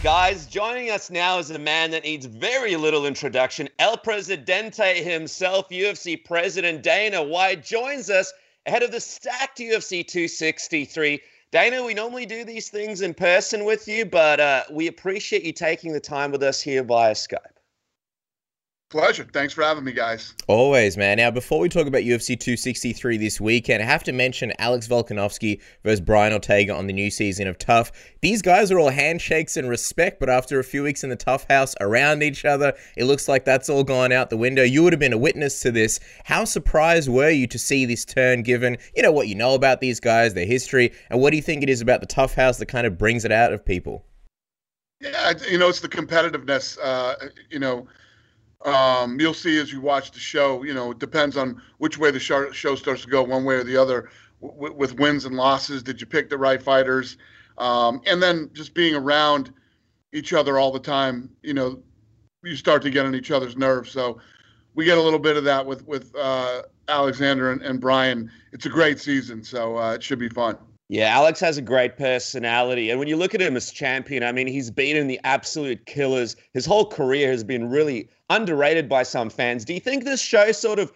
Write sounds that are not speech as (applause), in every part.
Guys, joining us now is a man that needs very little introduction. El Presidente himself, UFC President Dana White, joins us ahead of the stacked UFC 263. Dana, we normally do these things in person with you, but uh, we appreciate you taking the time with us here via Skype. Pleasure. Thanks for having me, guys. Always, man. Now, before we talk about UFC 263 this weekend, I have to mention Alex Volkanovski versus Brian Ortega on the new season of TUF. These guys are all handshakes and respect, but after a few weeks in the TUF house around each other, it looks like that's all gone out the window. You would have been a witness to this. How surprised were you to see this turn given, you know, what you know about these guys, their history, and what do you think it is about the TUF house that kind of brings it out of people? Yeah, you know, it's the competitiveness. Uh, you know, um, you'll see as you watch the show. You know, it depends on which way the show, starts to go, one way or the other, w- with wins and losses. Did you pick the right fighters? Um, and then just being around each other all the time, you know, you start to get on each other's nerves. So we get a little bit of that with with uh, Alexander and, and, Brian. It's a great season, so uh, it should be fun. Yeah, Alex has a great personality. And when you look at him as champion, I mean, he's beaten the absolute killers. His whole career has been really underrated by some fans. Do you think this show sort of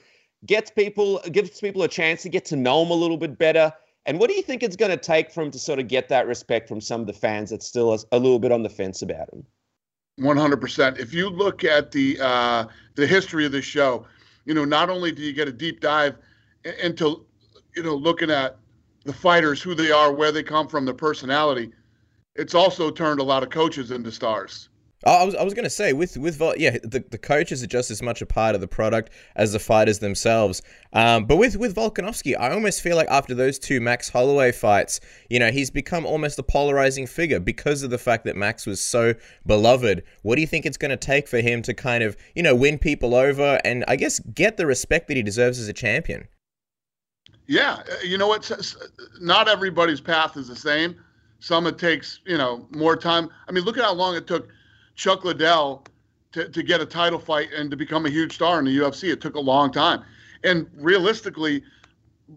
gets people gives people a chance to get to know him a little bit better? And what do you think it's going to take for him to sort of get that respect from some of the fans that still is a little bit on the fence about him? One hundred percent. If you look at the uh, the history of the show, you know, not only do you get a deep dive into, you know, looking at the fighters, who they are, where they come from, their personality, it's also turned a lot of coaches into stars. I was, I was going to say with with yeah the, the coaches are just as much a part of the product as the fighters themselves. Um, but with with Volkanovski, I almost feel like after those two Max Holloway fights, you know, he's become almost a polarizing figure because of the fact that Max was so beloved. What do you think it's going to take for him to kind of you know win people over and I guess get the respect that he deserves as a champion? Yeah, uh, you know what? Not everybody's path is the same. Some it takes you know more time. I mean, look at how long it took Chuck Liddell to, to get a title fight and to become a huge star in the UFC. It took a long time. And realistically,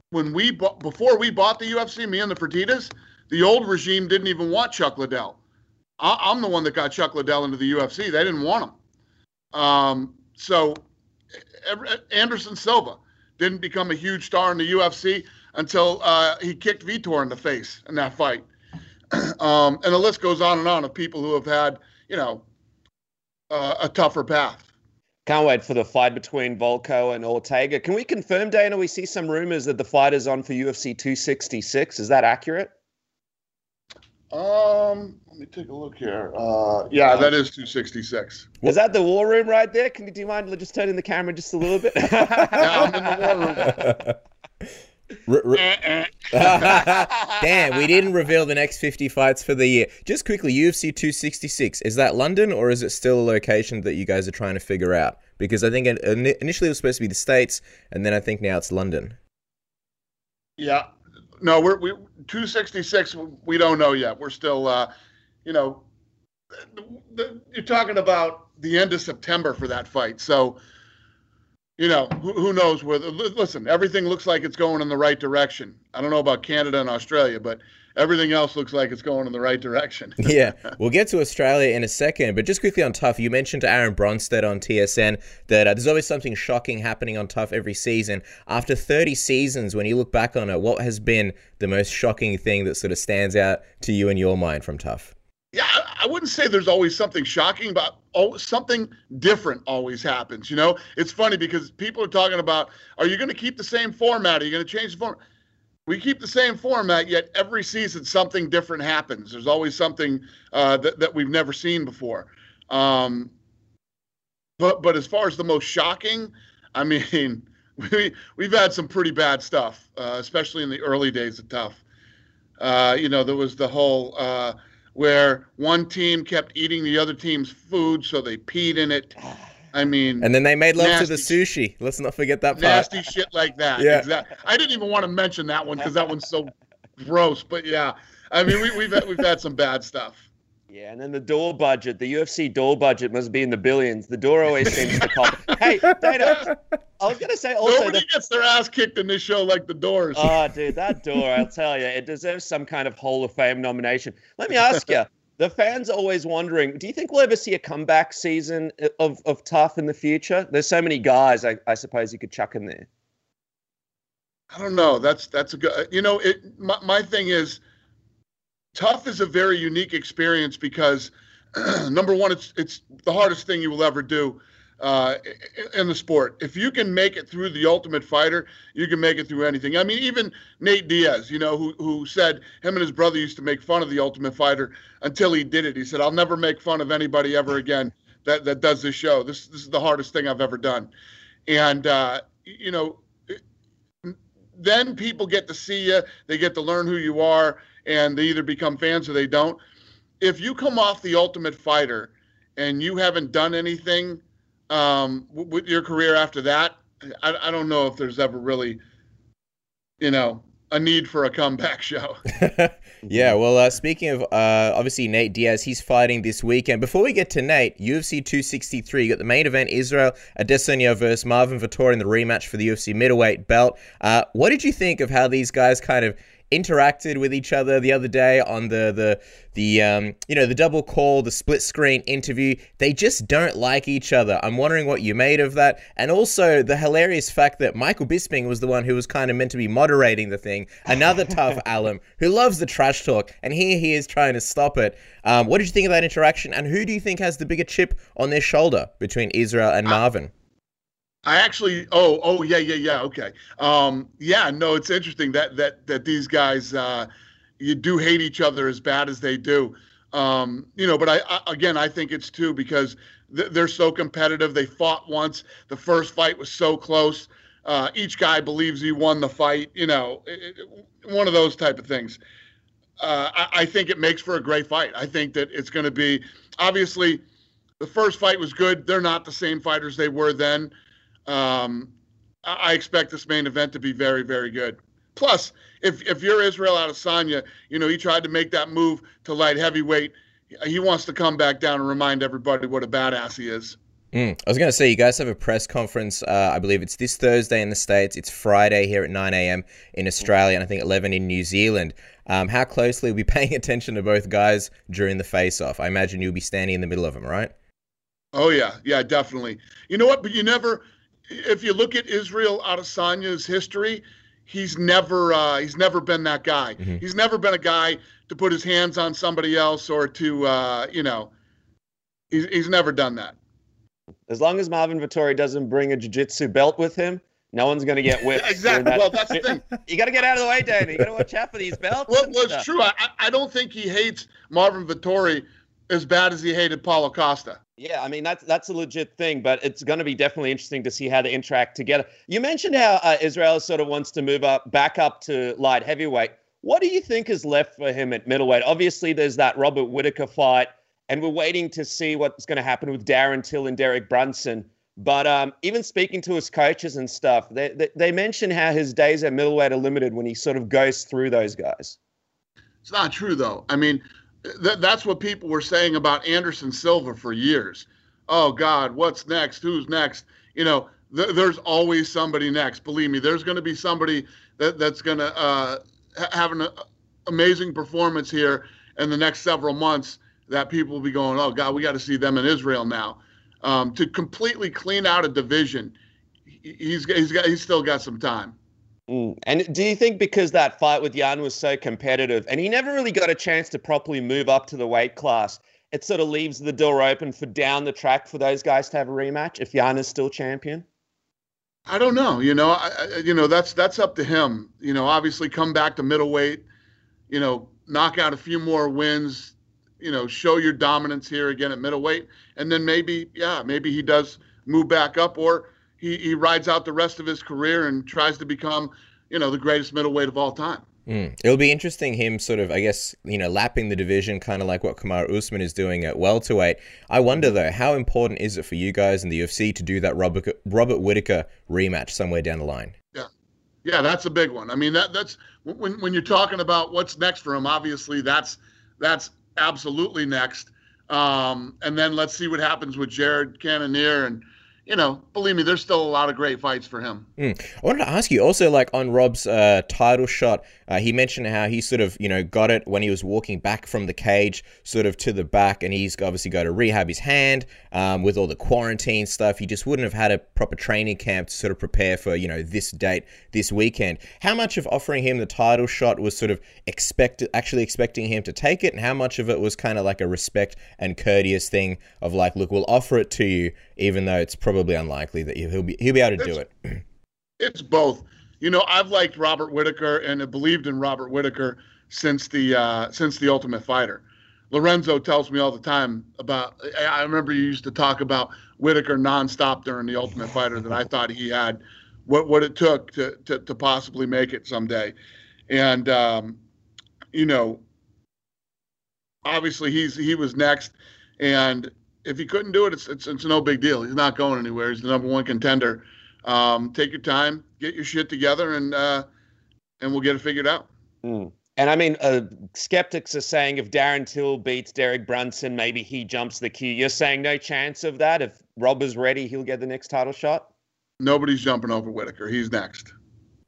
when we bought, before we bought the UFC, me and the Fertitas, the old regime didn't even want Chuck Liddell. I, am the one that got Chuck Liddell into the UFC. They didn't want him. Um, so Anderson Silva didn't become a huge star in the UFC until uh, he kicked Vitor in the face in that fight. (clears throat) um, and the list goes on and on of people who have had – you know, uh, a tougher path. Can't wait for the fight between Volko and Ortega. Can we confirm, Dana? We see some rumors that the fight is on for UFC 266. Is that accurate? Um, let me take a look here. Uh, yeah, that is 266. Is that the war room right there? Can you do you mind just turning the camera just a little bit? (laughs) yeah, I'm in the war room. (laughs) (laughs) Damn, we didn't reveal the next 50 fights for the year. Just quickly, UFC 266, is that London or is it still a location that you guys are trying to figure out? Because I think initially it was supposed to be the States, and then I think now it's London. Yeah. No, we're we 266. We don't know yet. We're still, uh, you know, the, the, you're talking about the end of September for that fight. So, you know, who, who knows where. listen, everything looks like it's going in the right direction. I don't know about Canada and Australia, but everything else looks like it's going in the right direction. (laughs) yeah, we'll get to Australia in a second, but just quickly on TUF, you mentioned to Aaron Bronsteter on TSN that uh, there's always something shocking happening on TUF every season. After 30 seasons, when you look back on it, what has been the most shocking thing that sort of stands out to you in your mind from TUF? Yeah, I wouldn't say there's always something shocking, but oh, something different always happens. You know, it's funny because people are talking about, are you going to keep the same format? Are you going to change the format? We keep the same format, yet every season something different happens. There's always something uh, that that we've never seen before. Um, but but as far as the most shocking, I (laughs) mean, we we've had some pretty bad stuff, uh, especially in the early days of TUF. Uh, you know, there was the whole uh, where one team kept eating the other team's food, so they peed in it. I mean, and then they made love to the sushi. Let's not forget that part. Nasty shit like that. Yeah. Exactly. I didn't even want to mention that one because that one's so gross. But yeah, I mean, we, we've had, we've had some bad stuff. Yeah, and then the door budget, the UFC door budget must be in the billions. The door always seems to pop. (laughs) hey, Dana, I was gonna say also nobody the... gets their ass kicked in this show like the Doors. Oh, dude, that door! I'll tell you, it deserves some kind of Hall of Fame nomination. Let me ask you, the fans are always wondering do you think we'll ever see a comeback season of, of TUF in the future there's so many guys I, I suppose you could chuck in there i don't know that's that's a good you know it my, my thing is TUF is a very unique experience because (clears throat) number one it's it's the hardest thing you will ever do uh, in the sport. If you can make it through the Ultimate Fighter, you can make it through anything. I mean, even Nate Diaz, you know, who who said him and his brother used to make fun of the Ultimate Fighter until he did it. He said, "I'll never make fun of anybody ever again that that does this show. This this is the hardest thing I've ever done." And uh, you know, then people get to see you, they get to learn who you are, and they either become fans or they don't. If you come off the Ultimate Fighter and you haven't done anything um, with your career after that, I, I don't know if there's ever really, you know, a need for a comeback (laughs) show. (laughs) yeah, well, uh, speaking of uh, obviously Nate Diaz, he's fighting this weekend. Before we get to Nate, UFC 263, you got the main event Israel Adesanya versus Marvin Vettori in the rematch for the UFC middleweight belt. Uh, what did you think of how these guys kind of interacted with each other the other day on the the the um you know the double call the split screen interview. They just don't like each other. I'm wondering what you made of that. And also the hilarious fact that michael bisping was the one who was kind of meant to be moderating the thing. Another (laughs) TUF alum who loves the trash talk and here he is trying to stop it. Um, what did you think of that interaction and who do you think has the bigger chip on their shoulder between israel and marvin I actually, oh, oh, yeah, yeah, yeah. Okay, um, yeah. No, it's interesting that that that these guys, uh, you do hate each other as bad as they do. Um, you know, but I, I, again, I think it's too because th- they're so competitive. They fought once. The first fight was so close. Uh, each guy believes he won the fight. You know, it, it, one of those type of things. Uh, I, I think it makes for a great fight. I think that it's going to be obviously the first fight was good. They're not the same fighters they were then. Um, I expect this main event to be very, very good. Plus, if if you're Israel Adesanya, you know he tried to make that move to light heavyweight. He wants to come back down and remind everybody what a badass he is. Mm. I was going to say, you guys have a press conference. Uh, I believe it's this Thursday in the States. It's Friday here at 9 a.m. in Australia, and I think 11 in New Zealand. Um, how closely will be (laughs) paying attention to both guys during the face off? I imagine you'll be standing in the middle of them, right? Oh, yeah. Yeah, definitely. You know what? But you never, if you look at Israel Adesanya's history, he's never uh, he's never been that guy. Mm-hmm. He's never been a guy to put his hands on somebody else or to uh, you know he's he's never done that. As long as Marvin Vettori doesn't bring a jiu-jitsu belt with him, no one's going to get whipped. (laughs) exactly. That. Well, that's the thing. (laughs) you got to get out of the way, Danny. You got to watch out for these belts. Well, well it's true. I, I don't think he hates Marvin Vettori as bad as he hated Paulo Costa. Yeah, I mean that's that's a legit thing, but it's going to be definitely interesting to see how they interact together. You mentioned how uh, Israel sort of wants to move up back up to light heavyweight. What do you think is left for him at middleweight? Obviously, there's that Robert Whittaker fight, and we're waiting to see what's going to happen with Darren Till and Derek Brunson. But um, even speaking to his coaches and stuff, they, they they mention how his days at middleweight are limited when he sort of goes through those guys. It's not true though. I mean, th- that's what people were saying about Anderson Silva for years. Oh God, what's next? Who's next? You know, th- there's always somebody next. Believe me, there's going to be somebody that that's going to uh, ha- have an uh, amazing performance here in the next several months. That people will be going, oh God, we got to see them in Israel now. Um, to completely clean out a division, he's he's got he's still got some time. Mm. And do you think because that fight with Jan was so competitive and he never really got a chance to properly move up to the weight class, it sort of leaves the door open for down the track for those guys to have a rematch if Jan is still champion? I don't know. You know, I, you know that's that's up to him. You know, obviously come back to middleweight. You know, knock out a few more wins. You know, show your dominance here again at middleweight, and then maybe, yeah, maybe he does move back up, or he, he rides out the rest of his career and tries to become, you know, the greatest middleweight of all time. Mm. It'll be interesting him sort of, I guess, you know, lapping the division, kind of like what Kamaru Usman is doing at welterweight. I wonder though, how important is it for you guys in the UFC to do that Robert Robert Whittaker rematch somewhere down the line? Yeah, yeah, that's a big one. I mean, that that's when when you're talking about what's next for him. Obviously, that's that's absolutely next. Um, and then let's see what happens with Jared Cannonier and you know, believe me, there's still a lot of great fights for him. Mm. I wanted to ask you also, like on Rob's uh, title shot, uh, he mentioned how he sort of, you know, got it when he was walking back from the cage, sort of to the back, and he's obviously got to rehab his hand um, with all the quarantine stuff. He just wouldn't have had a proper training camp to sort of prepare for, you know, this date, this weekend. How much of offering him the title shot was sort of expected, actually expecting him to take it, and how much of it was kind of like a respect and courteous thing of like, look, we'll offer it to you, even though it's probably unlikely that he'll be he'll be able to do it. (clears throat) It's both. You know, I've liked Robert Whittaker and have believed in Robert Whittaker since the uh, since the Ultimate Fighter. Lorenzo tells me all the time about. I remember you used to talk about Whittaker nonstop during the Ultimate Fighter that I (laughs) thought he had what what it took to to, to possibly make it someday, and um, you know, obviously he's he was next, and if he couldn't do it, it's, it's, it's no big deal. He's not going anywhere. He's the number one contender. Um, take your time, get your shit together, and uh, and we'll get it figured out. Mm. And I mean, uh, skeptics are saying if Darren Till beats Derek Brunson, maybe he jumps the queue. You're saying no chance of that. If Rob is ready, he'll get the next title shot. Nobody's jumping over Whittaker. He's next.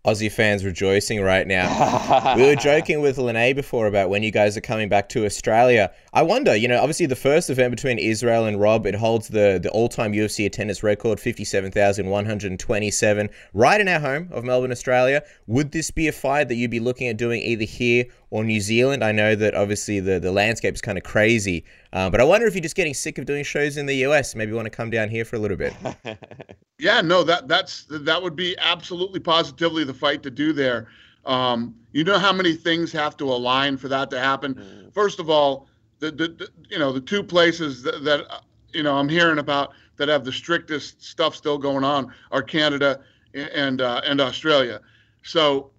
Aussie fans rejoicing right now. (laughs) we were joking with Lene before about when you guys are coming back to Australia. I wonder, you know, obviously the first event between Israel and Rob, it holds the, the all time UFC attendance record, 57,127, right in our home of Melbourne, Australia. Would this be a fight that you'd be looking at doing either here or New Zealand? I know that obviously the, the landscape is kind of crazy, uh, but I wonder if you're just getting sick of doing shows in the US. Maybe you want to come down here for a little bit. (laughs) yeah, no, that that's that would be absolutely positively the fight to do there. Um, you know how many things have to align for that to happen. Mm. First of all, the, the, the, you know the two places that, that you know I'm hearing about that have the strictest stuff still going on are Canada and uh, and Australia. So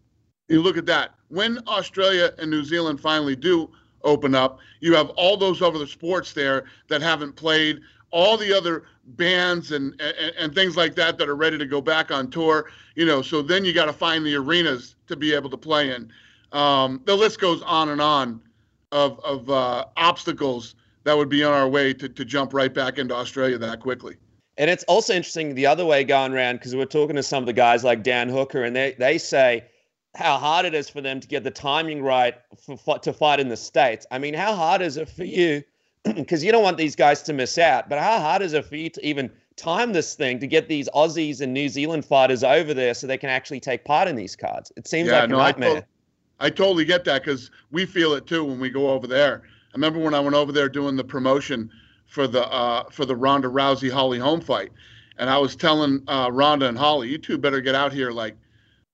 you look at that. When Australia and New Zealand finally do open up, you have all those other sports there that haven't played, all the other bands and, and, and things like that that are ready to go back on tour. You know, so then you got to find the arenas to be able to play in. Um, the list goes on and on of of uh, obstacles that would be on our way to to jump right back into Australia that quickly. And it's also interesting the other way going around because we're talking to some of the guys like Dan Hooker, and they they say how hard it is for them to get the timing right for, to fight in the states. I mean, how hard is it for you? (clears throat) Because you don't want these guys to miss out. But how hard is it for you to even time this thing to get these Aussies and New Zealand fighters over there so they can actually take part in these cards? It seems yeah, like no, a nightmare. I, to- I totally get that because we feel it too when we go over there. I remember when I went over there doing the promotion for the uh, for the Ronda Rousey Holly Holm fight, and I was telling uh, Ronda and Holly, you two better get out here like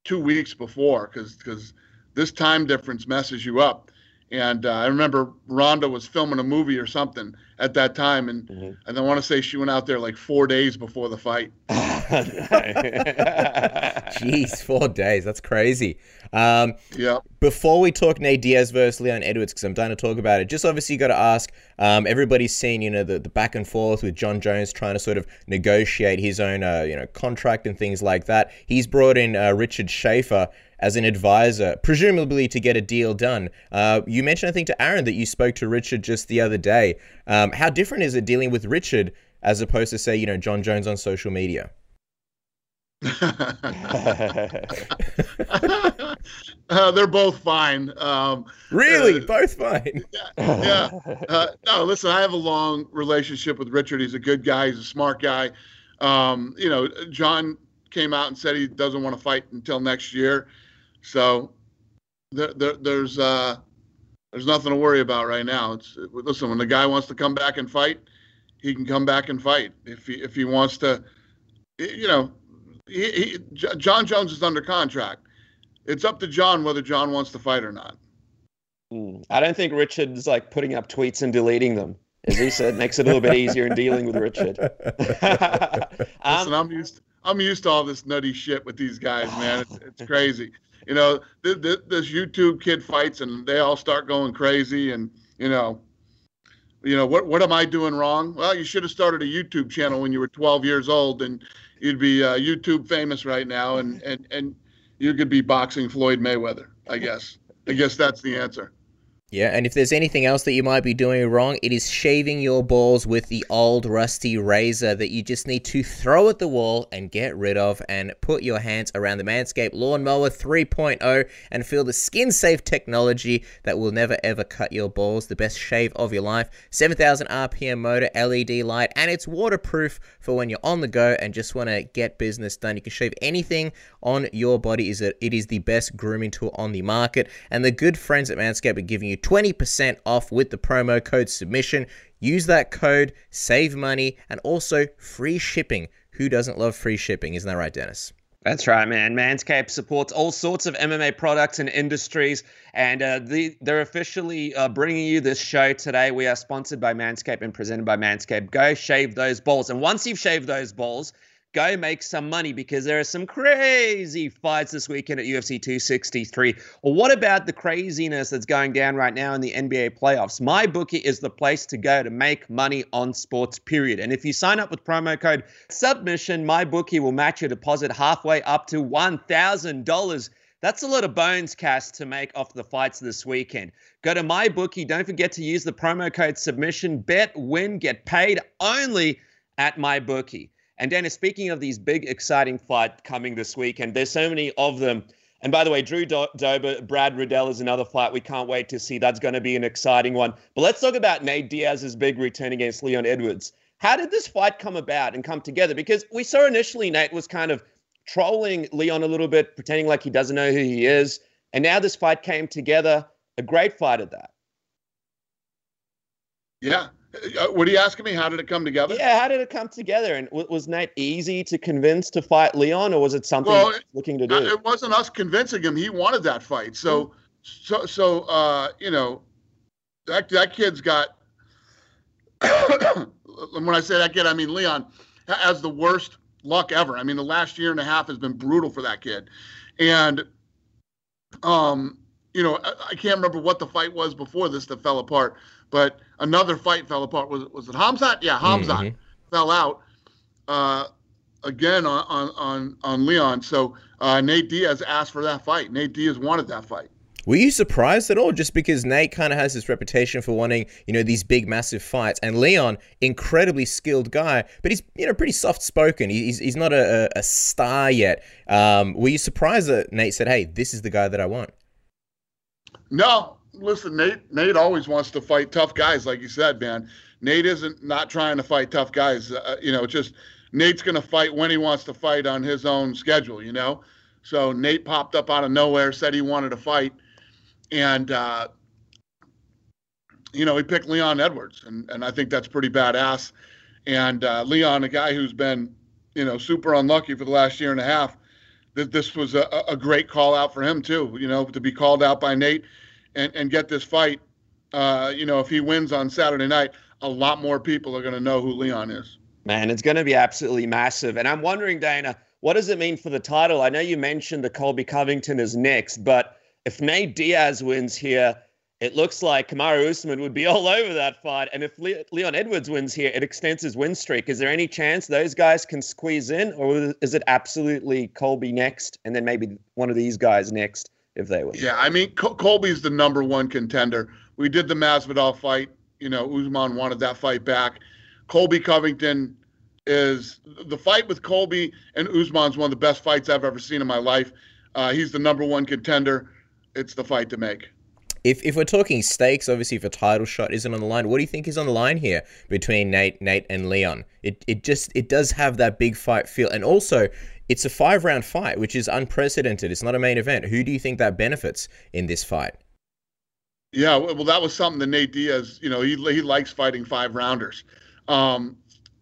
two weeks before because because this time difference messes you up. And uh, I remember Ronda was filming a movie or something at that time, and mm-hmm. and I want to say she went out there like four days before the fight. (laughs) (laughs) Jeez, four days. That's crazy. Um, yeah. Before we talk Nate Diaz versus Leon Edwards, because I'm done to talk about it, just obviously you got to ask. Um, everybody's seen, you know, the, the back and forth with Jon Jones trying to sort of negotiate his own, uh, you know, contract and things like that. He's brought in uh, Richard Schaefer as an advisor, presumably to get a deal done. Uh, you mentioned, I think, to Aaron that you spoke to Richard just the other day. Um, how different is it dealing with Richard as opposed to, say, you know, Jon Jones on social media? (laughs) uh, they're both fine. Um, really, uh, both fine. (laughs) Yeah. yeah. Uh, no, listen, I have a long relationship with Richard. He's a good guy. He's a smart guy. Um, you know, Jon came out and said he doesn't want to fight until next year. So there, there, there's uh, there's nothing to worry about right now. It's listen, when the guy wants to come back and fight, he can come back and fight. If he if he wants to, you know, he, he, Jon Jones is under contract. It's up to Jon whether Jon wants to fight or not. Hmm. I don't think Richard's like putting up tweets and deleting them. As he said, makes it a little bit easier in dealing with Richard. (laughs) um, Listen, I'm used. I'm used to all this nutty shit with these guys, man. It's, it's (laughs) crazy. You know, th- th- this YouTube kid fights, and they all start going crazy, and you know, you know what? What am I doing wrong? Well, you should have started a YouTube channel when you were 12 years old, and you'd be uh, YouTube famous right now, and and and you could be boxing Floyd Mayweather. I guess. I guess that's the answer. Yeah, and if there's anything else that you might be doing wrong, it is shaving your balls with the old rusty razor that you just need to throw at the wall and get rid of and put your hands around the Manscaped Lawnmower 3.0 and feel the skin safe technology that will never ever cut your balls. The best shave of your life. 7000 RPM motor, LED light, and it's waterproof for when you're on the go and just want to get business done. You can shave anything on your body. Is it? It is the best grooming tool on the market, and the good friends at Manscaped are giving you 20% off with the promo code submission. Use that code, save money, and also free shipping. Who doesn't love free shipping? Isn't that right, Dennis? That's right, man. Manscaped supports all sorts of MMA products and industries, and uh, the, they're officially uh, bringing you this show today. We are sponsored by Manscaped and presented by Manscaped. Go shave those balls, and once you've shaved those balls, go make some money because there are some crazy fights this weekend at UFC 263. Or what about the craziness that's going down right now in the NBA playoffs? MyBookie is the place to go to make money on sports, period. And if you sign up with promo code submission, MyBookie will match your deposit halfway up to $1,000. That's a lot of bones cast to make off the fights this weekend. Go to MyBookie. Don't forget to use the promo code submission. Bet, win, get paid only at MyBookie. And Dennis, speaking of these big, exciting fights coming this weekend, there's so many of them. And by the way, Drew Do- Dober, Brad Riddell is another fight we can't wait to see. That's going to be an exciting one. But let's talk about Nate Diaz's big return against Leon Edwards. How did this fight come about and come together? Because we saw initially Nate was kind of trolling Leon a little bit, pretending like he doesn't know who he is. And now this fight came together. A great fight at that. Yeah, what are you asking me? How did it come together? Yeah, how did it come together? And was Nate easy to convince to fight Leon, or was it something well, looking to do? It wasn't us convincing him. He wanted that fight. So, mm-hmm. so, so, uh, you know, that that kid's got. (coughs) when I say that kid, I mean Leon has the worst luck ever. I mean, the last year and a half has been brutal for that kid, and, um, you know, I, I can't remember what the fight was before this that fell apart but another fight fell apart. Was was it Hamzat? Yeah, Hamzat mm-hmm. fell out uh, again on, on on on Leon. So uh, Nate Diaz asked for that fight. Nate Diaz wanted that fight. Were you surprised at all? Just because Nate kind of has this reputation for wanting, you know, these big, massive fights, and Leon, incredibly skilled guy, but he's, you know, pretty soft spoken. He's, he's not a, a star yet. Um, were you surprised that Nate said, "Hey, this is the guy that I want"? No, listen, Nate. Nate always wants to fight tough guys, like you said, man. Nate isn't not trying to fight tough guys. Uh, you know, just Nate's going to fight when he wants to fight on his own schedule. You know, so Nate popped up out of nowhere, said he wanted to fight, and uh, you know he picked Leon Edwards, and and I think that's pretty badass. And uh, Leon, a guy who's been you know super unlucky for the last year and a half, that this was a, a great call out for him too. You know, to be called out by Nate and, and get this fight. Uh, you know, if he wins on Saturday night, a lot more people are going to know who Leon is. Man, it's going to be absolutely massive. And I'm wondering, Dana, what does it mean for the title? I know you mentioned the Colby Covington is next, but if Nate Diaz wins here, it looks like Kamaru Usman would be (laughs) all over that fight. And if Le- Leon Edwards wins here, it extends his win streak. Is there any chance those guys can squeeze in, or is it absolutely Colby next, and then maybe one of these guys next? If they win. Yeah, I mean Col- Colby's the number one contender. We did the Masvidal fight. You know, Usman wanted that fight back. Colby Covington is the fight with Colby and Usman's one of the best fights I've ever seen in my life. Uh, he's the number one contender. It's the fight to make. If, if we're talking stakes, obviously, if a title shot isn't on the line, what do you think is on the line here between Nate, Nate, and Leon? It it just it does have that big fight feel, and also it's a five round fight, which is unprecedented. It's not a main event. Who do you think that benefits in this fight? Yeah, well, that was something that Nate Diaz, you know, he he likes fighting five rounders, um,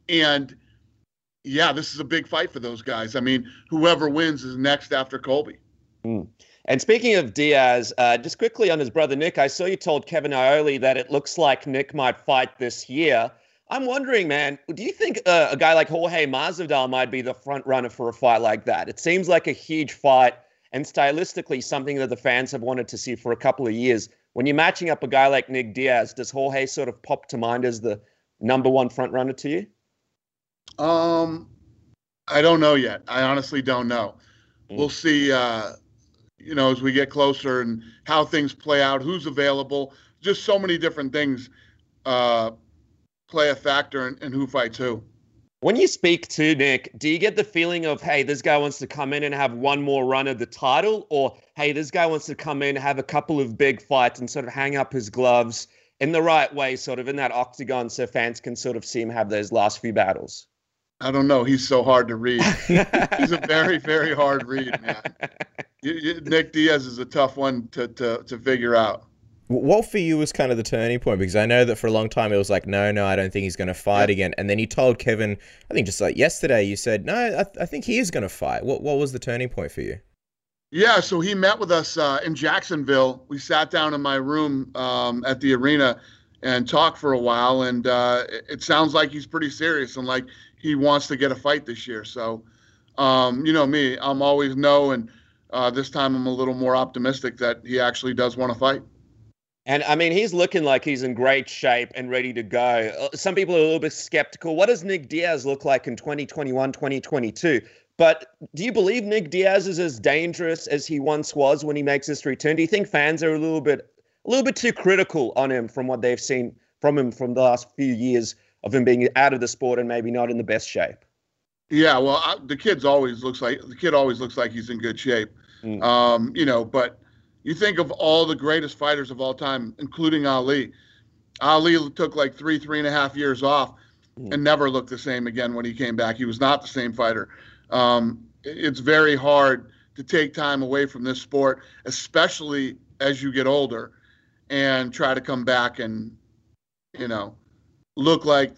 and yeah, this is a big fight for those guys. I mean, whoever wins is next after Colby. Mm. And speaking of Diaz, uh, just quickly on his brother Nick, I saw you told Kevin Iole that it looks like Nick might fight this year. I'm wondering, man, do you think uh, a guy like Jorge Masvidal might be the front runner for a fight like that? It seems like a huge fight and stylistically something that the fans have wanted to see for a couple of years. When you're matching up a guy like Nick Diaz, does Jorge sort of pop to mind as the number one front runner to you? Um, I don't know yet. I honestly don't know. Mm. We'll see. Uh, you know, as we get closer and how things play out, who's available. just so many different things uh, play a factor in, in who fights who. When you speak to Nick, do you get the feeling of, hey, this guy wants to come in and have one more run at the title? Or, hey, this guy wants to come in, have a couple of big fights and sort of hang up his gloves in the right way, sort of in that octagon, so fans can sort of see him have those last few battles? I don't know. He's so hard to read. (laughs) He's a very, very hard read, man. (laughs) Nick Diaz is a tough one to, to, to figure out. What for you was kind of the turning point? Because I know that for a long time it was like, no, no, I don't think he's going to fight yeah. again. And then you told Kevin, I think just like yesterday, you said, no, I, th- I think he is going to fight. What what was the turning point for you? Yeah, so he met with us uh, in Jacksonville. We sat down in my room um, at the arena and talked for a while. And uh, it, it, sounds like he's pretty serious and like he wants to get a fight this year. So, um, you know me, I'm always no. And uh, this time I'm a little more optimistic that he actually does want to fight. And I mean, he's looking like he's in great shape and ready to go. Uh, some people are a little bit skeptical. What does Nick Diaz look like in 2021, 2022? But do you believe Nick Diaz is as dangerous as he once was when he makes his return? Do you think fans are a little bit a little bit too critical on him from what they've seen from him from the last few years of him being out of the sport and maybe not in the best shape? Yeah, well, I, the kid's always looks like the kid always looks like he's in good shape. Mm. Um, you know, but you think of all the greatest fighters of all time, including Ali. Ali took like three, three and a half years off mm. and never looked the same again when he came back. He was not the same fighter. Um, it's very hard to take time away from this sport, especially as you get older, and try to come back and, you know, look like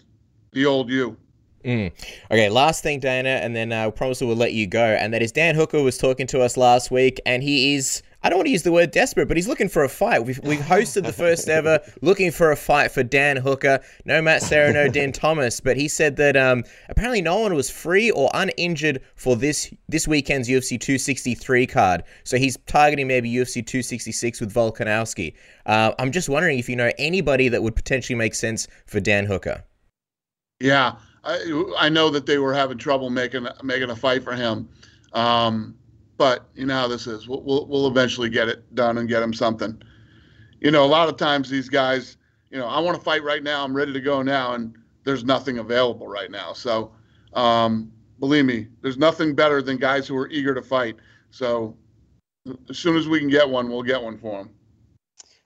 the old you. Mm. Okay, last thing, Dana, and then I uh, promise we'll let you go. And that is Dan Hooker was talking to us last week, and he is I don't want to use the word desperate, but he's looking for a fight. We've, we hosted the first ever looking for a fight for Dan Hooker. No Matt Serra, no Din Thomas, but he said that um, apparently no one was free or uninjured for this this weekend's UFC 263 card. So he's targeting maybe UFC 266 with Volkanovski. Uh, I'm just wondering if you know anybody that would potentially make sense for Dan Hooker. Yeah, I, I know that they were having trouble making making a fight for him. Um, but you know how this is. We'll, we'll, we'll eventually get it done and get him something. You know, a lot of times these guys, you know, I want to fight right now. I'm ready to go now, and there's nothing available right now. So, um, believe me, there's nothing better than guys who are eager to fight. So, as soon as we can get one, we'll get one for them.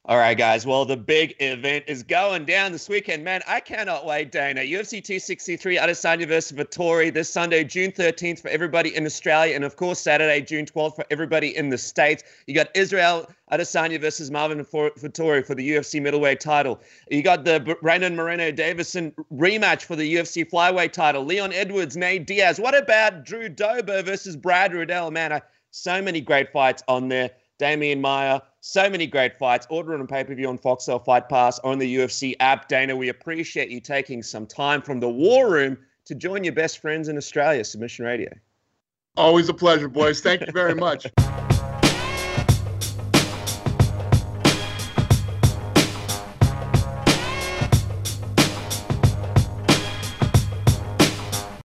All right, guys. Well, the big event is going down this weekend, man. I cannot wait, Dana. UFC 263, Adesanya versus Vettori this Sunday, June 13th for everybody in Australia, and of course Saturday, June 12th for everybody in the States. You got Israel Adesanya versus Marvin Vettori for the UFC middleweight title. You got the Brandon Moreno Deiveson rematch for the UFC flyweight title. Leon Edwards, Nate Diaz. What about Drew Dober versus Brad Riddell? Man, uh, so many great fights on there. Demian Maia, so many great fights. Order on pay per view on Foxtel Fight Pass on the UFC app. Dana, we appreciate you taking some time from the war room to join your best friends in Australia, Submission Radio. Always a pleasure, boys. Thank you very much. (laughs)